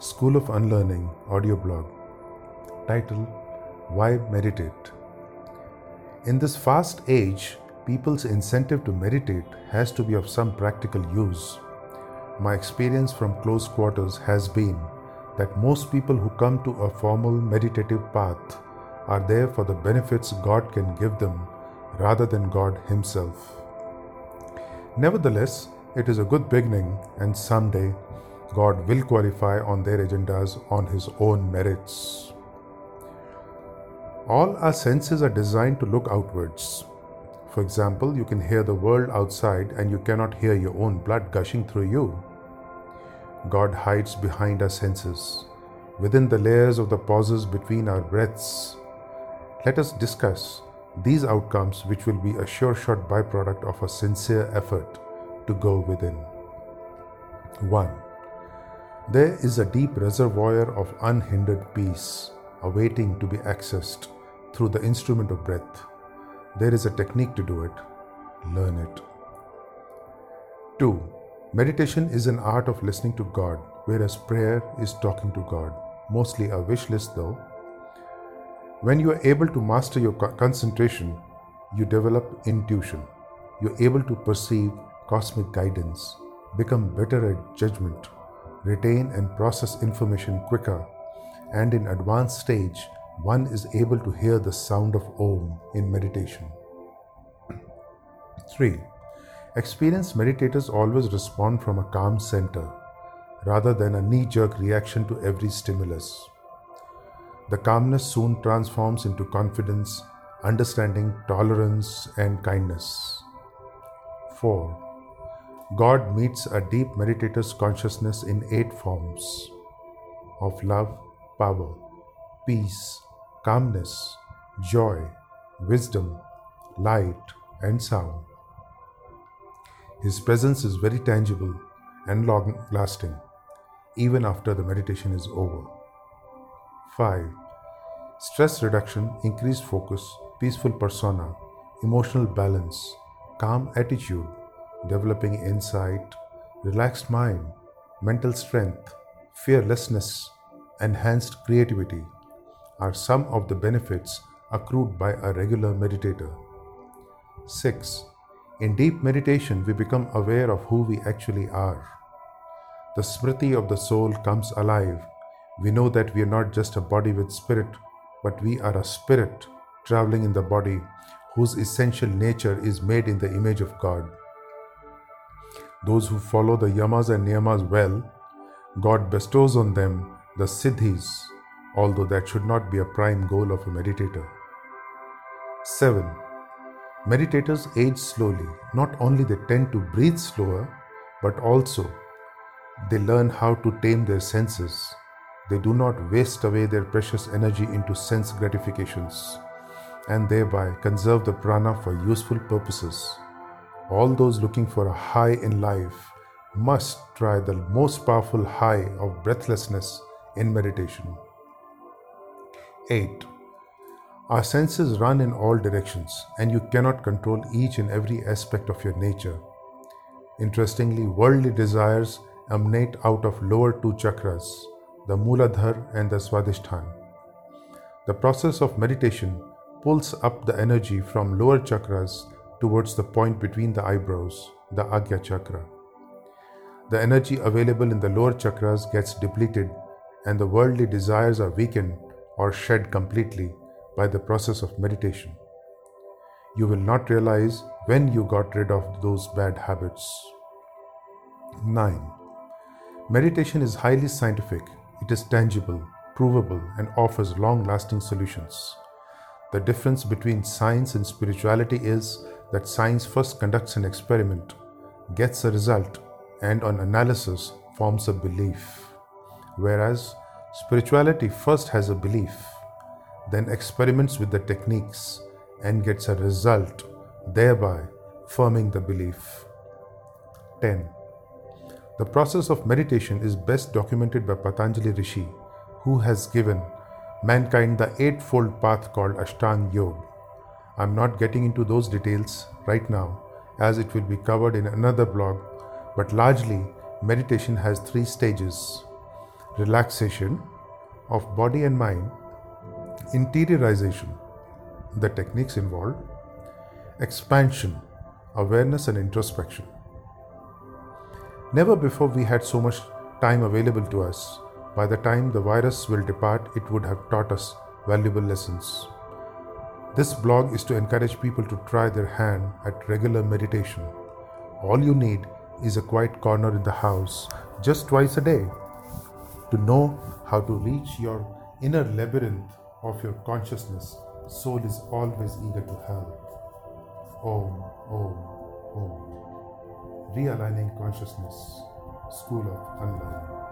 School of Unlearning audio blog. Title Why Meditate? In this fast age, people's incentive to meditate has to be of some practical use. My experience from close quarters has been that most people who come to a formal meditative path are there for the benefits God can give them rather than God Himself. Nevertheless, it is a good beginning, and someday God will qualify on their agendas on His own merits. All our senses are designed to look outwards. For example, you can hear the world outside and you cannot hear your own blood gushing through you. God hides behind our senses, within the layers of the pauses between our breaths. Let us discuss these outcomes, which will be a sure shot byproduct of a sincere effort to go within. 1. There is a deep reservoir of unhindered peace awaiting to be accessed through the instrument of breath. There is a technique to do it. Learn it. 2. Meditation is an art of listening to God, whereas prayer is talking to God. Mostly a wish list, though. When you are able to master your concentration, you develop intuition. You're able to perceive cosmic guidance, become better at judgment, retain and process information quicker, and in advanced stage, one is able to hear the sound of Om in meditation. 3. Experienced meditators always respond from a calm center rather than a knee jerk reaction to every stimulus. The calmness soon transforms into confidence, understanding, tolerance, and kindness. 4. God meets a deep meditator's consciousness in eight forms of love, power, peace, calmness, joy, wisdom, light, and sound. His presence is very tangible and long lasting, even after the meditation is over. 5. Stress reduction, increased focus, peaceful persona, emotional balance, calm attitude, developing insight, relaxed mind, mental strength, fearlessness, enhanced creativity are some of the benefits accrued by a regular meditator. 6. In deep meditation, we become aware of who we actually are. The smriti of the soul comes alive. We know that we are not just a body with spirit, but we are a spirit traveling in the body whose essential nature is made in the image of God. Those who follow the yamas and niyamas well, God bestows on them the siddhis, although that should not be a prime goal of a meditator. 7. Meditators age slowly. Not only they tend to breathe slower, but also they learn how to tame their senses. They do not waste away their precious energy into sense gratifications and thereby conserve the prana for useful purposes all those looking for a high in life must try the most powerful high of breathlessness in meditation. 8. Our senses run in all directions, and you cannot control each and every aspect of your nature. Interestingly, worldly desires emanate out of lower two chakras, the Muladhara and the Swadhisthana. The process of meditation pulls up the energy from lower chakras towards the point between the eyebrows, the Agya chakra. The energy available in the lower chakras gets depleted, and the worldly desires are weakened or shed completely by the process of meditation. You will not realize when you got rid of those bad habits. 9. Meditation is highly scientific, it is tangible, provable, and offers long lasting solutions. The difference between science and spirituality is that science first conducts an experiment, gets a result, and on analysis forms a belief. Whereas spirituality first has a belief, then experiments with the techniques and gets a result, thereby firming the belief. 10. The process of meditation is best documented by Patanjali Rishi, who has given mankind the eightfold path called Ashtanga Yoga. I'm not getting into those details right now as it will be covered in another blog, but largely meditation has three stages relaxation of body and mind, interiorization, the techniques involved, expansion, awareness, and introspection. Never before we had so much time available to us. By the time the virus will depart, it would have taught us valuable lessons. This blog is to encourage people to try their hand at regular meditation. All you need is a quiet corner in the house just twice a day to know how to reach your inner labyrinth of your consciousness. Soul is always eager to help. Om, Om, Om. Realigning consciousness. School of Unlearning.